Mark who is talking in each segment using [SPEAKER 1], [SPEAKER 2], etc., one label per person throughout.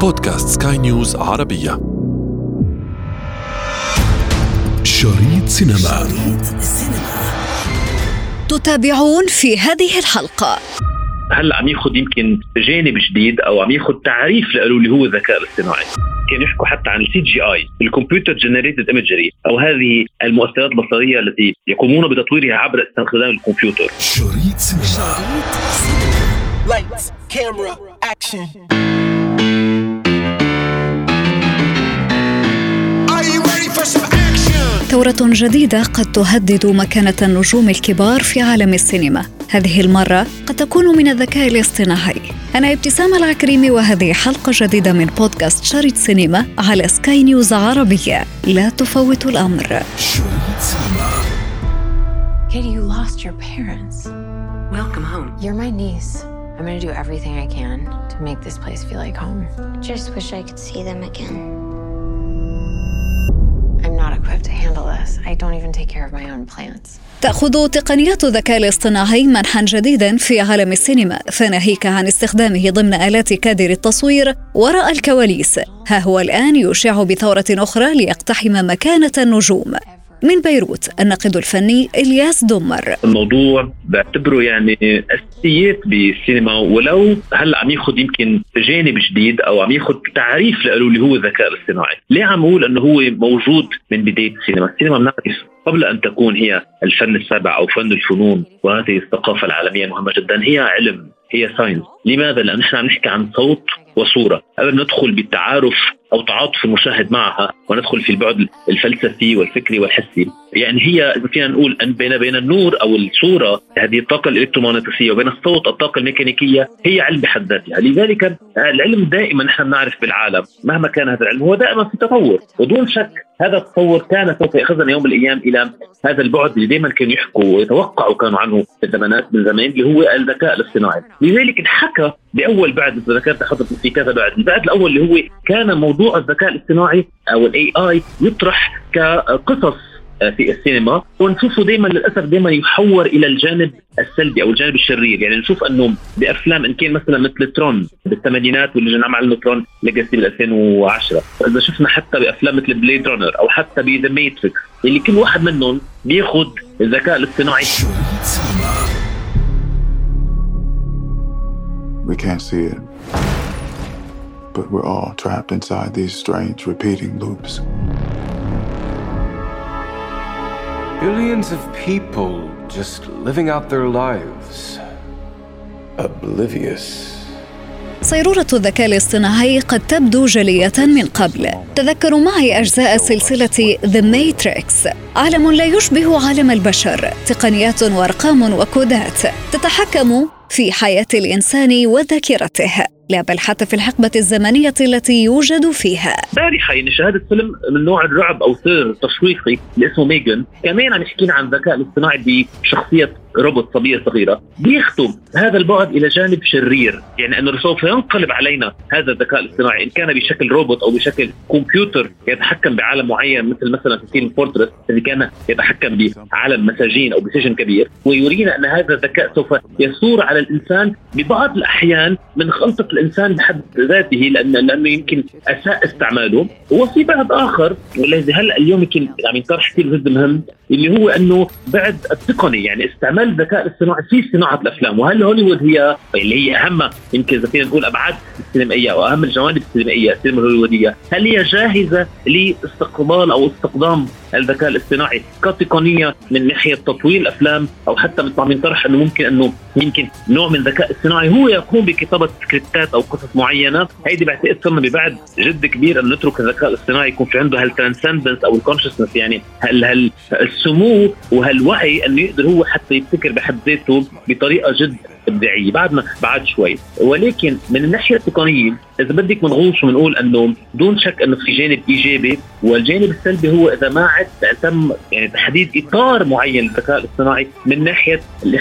[SPEAKER 1] بودكاست سكاي نيوز عربية. شريط سينما. شريط
[SPEAKER 2] تتابعون في هذه الحلقة.
[SPEAKER 3] هلا عم ياخذ يمكن جانب جديد أو عم ياخذ تعريف له اللي هو الذكاء الاصطناعي. كانوا يحكوا حتى عن ال CGI ال computer generated imagery أو هذه المؤثرات البصرية التي يقومون بتطويرها عبر استخدام الكمبيوتر.
[SPEAKER 1] شريط سينما.
[SPEAKER 4] Lights, camera, action.
[SPEAKER 2] ثورة جديدة قد تهدد مكانة النجوم الكبار في عالم السينما هذه المرة قد تكون من الذكاء الاصطناعي أنا ابتسام العكريمي وهذه حلقة جديدة من بودكاست شريط سينما على سكاي نيوز عربية لا تفوت الأمر
[SPEAKER 1] شريط سينما
[SPEAKER 5] Katie, you lost your parents.
[SPEAKER 6] Welcome home.
[SPEAKER 5] You're my niece. I'm gonna do everything I can to make this place feel like home.
[SPEAKER 7] Just wish I could see them again.
[SPEAKER 2] تأخذ تقنيات الذكاء الاصطناعي منحا جديدا في عالم السينما فناهيك عن استخدامه ضمن آلات كادر التصوير وراء الكواليس. ها هو الآن يشع بثورة أخرى ليقتحم مكانة النجوم. من بيروت. الناقد الفني إلياس دمر
[SPEAKER 3] الموضوع بعتبره يعني أساسيات بالسينما ولو هلا عم ياخذ يمكن جانب جديد أو عم ياخذ تعريف له اللي هو الذكاء الاصطناعي، ليه عم أقول إنه هو موجود من بداية السينما؟ السينما بنعرف قبل أن تكون هي الفن السابع أو فن الفنون وهذه الثقافة العالمية المهمه جدا هي علم. هي ساينس، لماذا؟ لأن نحن عم نحكي عن صوت وصورة، قبل ندخل بالتعارف أو تعاطف المشاهد معها وندخل في البعد الفلسفي والفكري والحسي، يعني هي فينا نقول أن بين بين النور أو الصورة هذه الطاقة الإلكترومغناطيسية وبين الصوت الطاقة الميكانيكية هي علم بحد ذاتها، لذلك العلم دائما نحن بنعرف بالعالم مهما كان هذا العلم هو دائما في تطور. ودون شك هذا التطور كان سوف يأخذنا يوم من الأيام إلى هذا البعد اللي دائما كانوا يحكوا ويتوقعوا كانوا عنه في من زمان اللي هو الذكاء الاصطناعي، لذلك انحكى بأول بعد اذا ذكرت حضرتك في كذا بعد، البعد الأول اللي هو كان موضوع الذكاء الاصطناعي أو ال AI يطرح كقصص في السينما ونشوفه دائما للأسف دائما يحور إلى الجانب السلبي أو الجانب الشرير يعني نشوف إنه بأفلام إن كان مثلا مثل Tron بالثمانينات واللي جينا عملنا Tron Legacy بال 2010 واذا شفنا حتى بأفلام مثل Blade Runner أو حتى ب The Matrix اللي كل واحد منهم بياخذ الذكاء الاصطناعي
[SPEAKER 8] We can't see it. But we're all trapped inside these strange repeating loops.
[SPEAKER 9] Billions of people just living out their lives, oblivious.
[SPEAKER 2] صيرورة الذكاء الاصطناعي قد تبدو جلية من قبل. تذكروا معي أجزاء سلسلة The Matrix. عالم لا يشبه عالم البشر. تقنيات وأرقام وكودات تتحكم في حياة الإنسان وذاكرته. لا بل حتى في الحقبة الزمنية التي يوجد فيها.
[SPEAKER 3] بارحه يعني شاهدت فيلم من نوع الرعب أو thriller تشويقي اللي اسمه M3GAN كمان عم يحكينا عن الذكاء الاصطناعي بشخصية روبوت صبية صغيرة. بياخذ هذا البعد إلى جانب شرير يعني أنه سوف ينقلب علينا هذا الذكاء الاصطناعي. إن كان بشكل روبوت أو بشكل كمبيوتر يتحكم بعالم معين مثل مثلا في فيلم Fortress الذي كان يتحكم بعالم مساجين أو بسجن كبير. ويرينا أن هذا الذكاء سوف يثور على الإنسان ببعض الأحيان من غلطة الإنسان بحد ذاته لأن لأنه يمكن أساء استعماله. وفي بعد آخر والذي هلأ اليوم يمكن عم ينطرح كثير جدا مهم اللي هو إنه بعد التقني يعني استعمال الذكاء الاصطناعي في صناعة الأفلام وهل هوليوود هي اللي هي أهم يمكن إذا فينا نقول أبعاد السينمائية وأهم الجوانب السينمائية السينما الهوليوودية هل هي جاهزة لاستقبال أو استخدام الذكاء الاصطناعي كتقنية من ناحية تطوير الأفلام أو حتى مثل ينطرح أنه ممكن أنه يمكن نوع من الذكاء الصناعي هو يقوم بكتابة سكريبتات أو قصص معينة. هيدي بعتقد ببعد جد كبير انه نترك الذكاء الاصطناعي يكون في عنده هال transcendence أو ال consciousness يعني هال هال السمو وهالوعي انه يقدر هو حتى يبتكر بحد ذاته بطريقة جد. ابداعيه بعدنا بعد شوي. ولكن من الناحية التقنية إذا بدك بنغوص وبنقول إنه دون شك إنه في جانب إيجابي والجانب السلبي هو إذا ما عاد تم يعني تحديد إطار معين للذكاء الاصطناعي من ناحية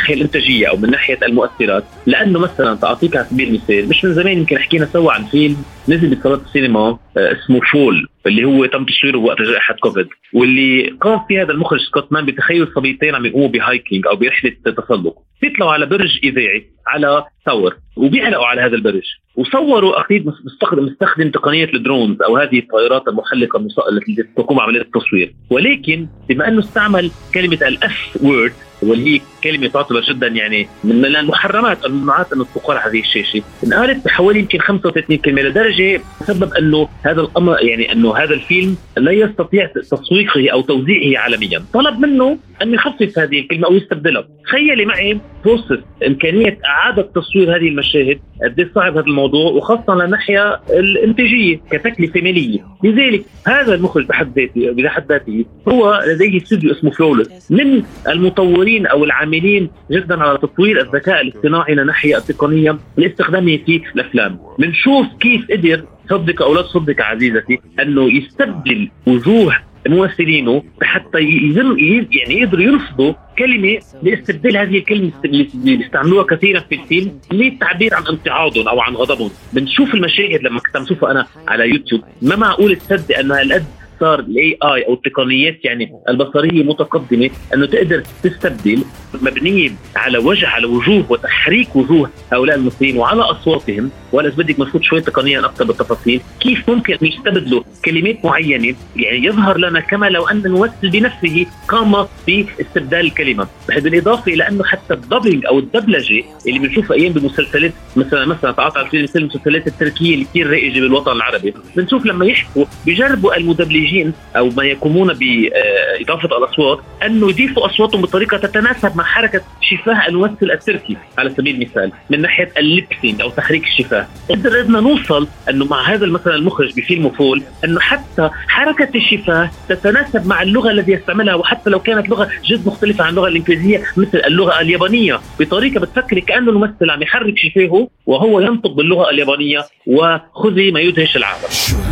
[SPEAKER 3] الإنتاجية أو من ناحية المؤثرات. لأنه مثلا تعطيك على سبيل المثال مش من زمان يمكن حكينا سوا عن فيلم نزل بصالات السينما آه، اسمه Fall اللي هو تم تصويره وقت جائحه كوفيد. واللي قام فيه هذا المخرج Scott Mann بتخيل صبيتين عم يقوموا ب hiking أو برحلة تسلق. بيطلعوا على برج اذاعي على tower وبيعلقوا على هذا البرج. وصوروا أكيد مستخدم مستخدم تقنية ال drones أو هذه الطائرات المحلقة التي تقوم عمليه التصوير ولكن بما أنه استعمل كلمة ال F word واللي كلمة تعتبر جدا يعني من المحرمات الممنوعات انه على هذه الشاشه انقالت بحوالي يمكن 35 كلمة لدرجة سبب أنه هذا الأمر يعني أنه هذا الفيلم لا يستطيع تسويقه أو توزيعه عالميا. طلب منه أن يخفف هذه الكلمة أو يستبدلها. تخيلي معي process إمكانية إعادة تصوير هذه المشاهد قد إيه صعب هذا الموضوع وخاصة من الناحيه الإنتاجية كتكلفة مالية. لذلك هذا المخرج بحد ذاته بحد ذاته هو لديه استوديو اسمه Flawless من المطورين أو العاملين جدا على تطوير الذكاء الاصطناعي من الناحيه التقنيه لاستخدامه في الأفلام. بنشوف كيف قدر صدق أو لا تصدق عزيزتي أنه يستبدل وجوه ممثلينه حتى يعني يقدروا يرفضوا كلمة لاستبدال هذه الكلمة اللي بيستعملوها كثيرا في الفيلم للتعبير عن امتعاضهم أو عن غضبهم. بنشوف المشاهد لما كنت بشوفها أنا على يوتيوب. ما معقول تصدق انها هالقد صار ال AI أو التقنيات يعني البصرية متقدمة أنه تقدر تستبدل مبنيه على وجه على وجوه وتحريك وجوه هؤلاء الممثلين وعلى أصواتهم. ولا اذا بدك منفوت شوي تقنيا أكثر بالتفاصيل كيف ممكن يستبدلوا كلمات معينة؟ يعني يظهر لنا كما لو أن الممثل بنفسه قام باستبدال الكلمة. بالإضافة إلى أنه حتى ال dubbing أو الدبلجة اللي بنشوفها أيام بمسلسلات مثلا مثلا تعطى على سبيل المسلسلات التركية اللي كثير رائجة بالوطن العربي. بنشوف لما يحكوا بجربوا المدبلجين أو ما يقومون بإضافة الأصوات انه يضيفوا أصواتهم بطريقة تتناسب مع حركة شفاه الممثل التركي على سبيل المثال من ناحية ال lip sync أو تحريك الشفاه. قدرنا نوصل أنه مع هذا مثلا المخرج بفيلم Fall انه حتى حركة الشفاه تتناسب مع اللغة التي يستعملها وحتى لو كانت لغة جد مختلفة عن اللغة الإنجليزية مثل اللغة اليابانية. بطريقة بتفكري كأنه الممثل عم يحرك شفاهه وهو ينطق باللغة اليابانية وخذي ما يدهش العالم.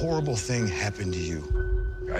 [SPEAKER 2] Horrible thing happened to you.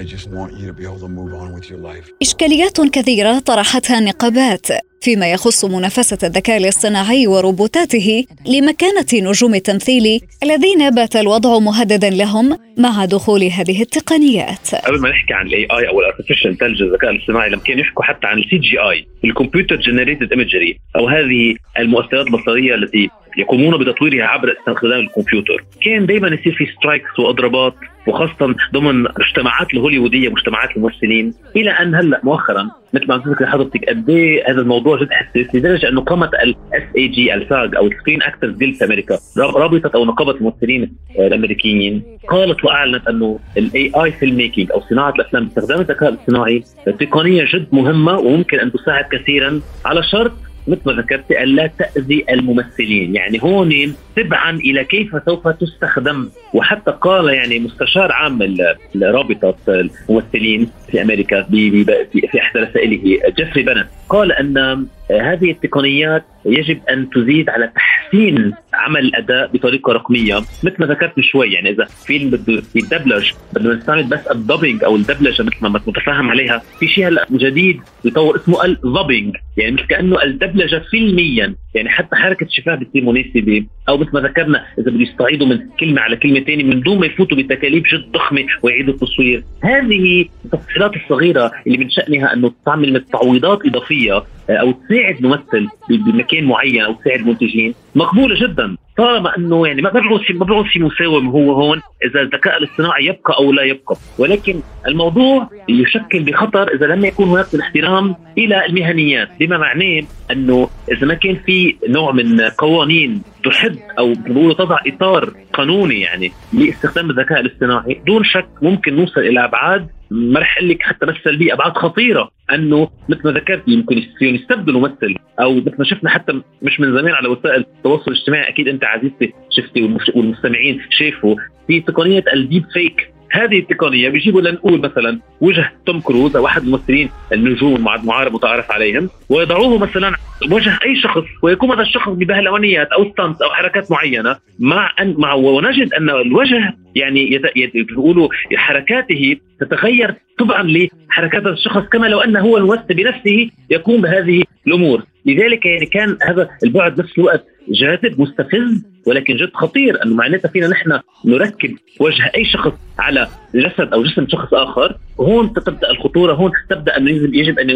[SPEAKER 2] I just want you to be able to move on with your life. إشكاليات كثيرة طرحتها النقابات فيما يخص منافسة الذكاء الاصطناعي وروبوتاته لمكانة نجوم التمثيل الذين بات الوضع مهددا لهم مع دخول هذه التقنيات.
[SPEAKER 3] قبل ما نحكي عن ال AI أو ال artificial intelligence الذكاء الاصطناعي لما كانوا يحكوا حتى عن ال CGI ال computer generated imagery أو هذه المؤثرات البصرية التي يقومون بتطويرها عبر استخدام الكمبيوتر. كان دائما يصير في strikes وأضرابات وخاصة ضمن مجتمعات الهوليوودية مجتمعات الممثلين. إلى أن هلأ مؤخرا مثل ما ذكر حضرتك قد إيه هذا الموضوع جد حساس لدرجة أنه قامت ال SAG ال SAG أو ال Screen Actors Guild في أمريكا رابطة أو نقابة الممثلين الأمريكيين قالت وأعلنت أنه ال AI filmmaking أو صناعة الأفلام باستخدام الذكاء الاصطناعي تقنية جد مهمة وممكن أن تساعد كثيرا على شرط مثل ما ذكرت ألا تأذي الممثلين، يعني هون تبعا إلى كيف سوف تستخدم. وحتى قال يعني مستشار عام لرابطه الممثلين في أمريكا في احدى رسائله جيفري بنت قال أن هذه التقنيات يجب أن تزيد على تحسين عمل الأداء بطريقة رقمية. مثل ما ذكرت شوي يعني إذا فيلم بده يدبلج بدنا نستعمل بس الدبلج أو الدبلجة مثل ما متفهم عليها في شيء هلأ جديد يطور اسمه ال dubbing يعني مثل كأنه الدبلجة فيلميا. يعني حتى حركة الشفاه بتصير مناسبه أو مثل ما ذكرنا إذا بده يستعيدوا من كلمة على كلمة ثانية من دون ما يفوتوا بتكاليف جد ضخمة ويعيدوا التصوير. هذه التفصيلات الصغيرة اللي من شأنها أنه تعمل تعويضات إضافية آه، أو تساعد ممثل بمكان معين أو تساعد منتجين. مقبولة جدا. طالما إنه يعني ما بعرف في ما بعرف في مساوم هو هون إذا الذكاء الاصطناعي يبقى أو لا يبقى. ولكن الموضوع يشكل بخطر إذا لم يكون هناك الاحترام إلى المهنيات. بما معناه إنه إذا ما كان في نوع من قوانين تحد أو بنقول تضع إطار قانوني يعني لاستخدام الذكاء الاصطناعي دون شك ممكن نوصل إلى أبعاد ما رح أقول لك حتى بس سلبيه أبعاد خطيرة. إنه مثل ما ذكرت يمكن يستبدلوا ممثل أو مثل ما شفنا حتى مش من زمان على وسائل التواصل الاجتماعي أكيد أنت عزيزتي شفتي والمستمعين شافوا. في تقنية الديب فيك. هذه التقنية بيجيبوا لنقول مثلا وجه توم كروز أو احد الممثلين النجوم المعارف متعارف عليهم ويضعوه مثلا وجه أي شخص ويكون هذا الشخص ببهلوانيات أو ستانت أو حركات معينة مع ان مع ونجد أن الوجه يعني يقولوا حركاته تتغير طبعا لحركات الشخص كما لو أنه هو الممثل بنفسه يقوم بهذه الأمور. لذلك يعني كان هذا البعد نفس الوقت جاذب مستفز ولكن جد خطير أنه معناتها فينا نحن نركب وجه أي شخص على جسد أو جسم شخص آخر. هون تبدأ الخطورة هون تبدأ أنه يجب أن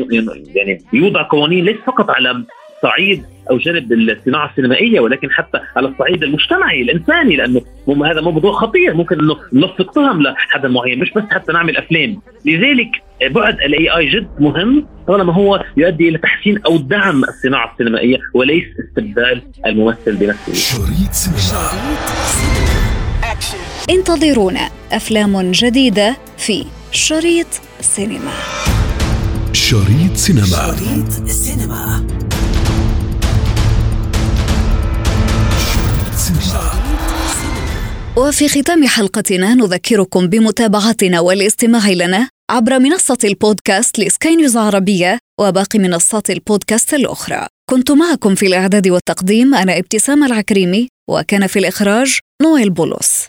[SPEAKER 3] يعني يوضع قوانين ليس فقط على صعيد أو جانب الصناعة السينمائية ولكن حتى على الصعيد المجتمعي الإنساني لأنه هذا موضوع خطير. ممكن أنه نلصق تهم لحدا معين مش بس حتى نعمل أفلام. لذلك بعد الاي اي جد مهم طالما هو يؤدي إلى تحسين أو دعم الصناعة السينمائية وليس استبدال الممثل بنفسه.
[SPEAKER 1] شريط سينما.
[SPEAKER 2] انتظرونا. أفلام جديدة في شريط سينما.
[SPEAKER 1] شريط سينما.
[SPEAKER 6] شريط سينما
[SPEAKER 1] سينما.
[SPEAKER 2] وفي ختام حلقتنا نذكركم بمتابعتنا والاستماع لنا عبر منصة البودكاست لسكاي نيوز عربية وباقي منصات البودكاست الأخرى. كنت معكم في الإعداد والتقديم أنا ابتسام العكريمي وكان في الإخراج نويل بولس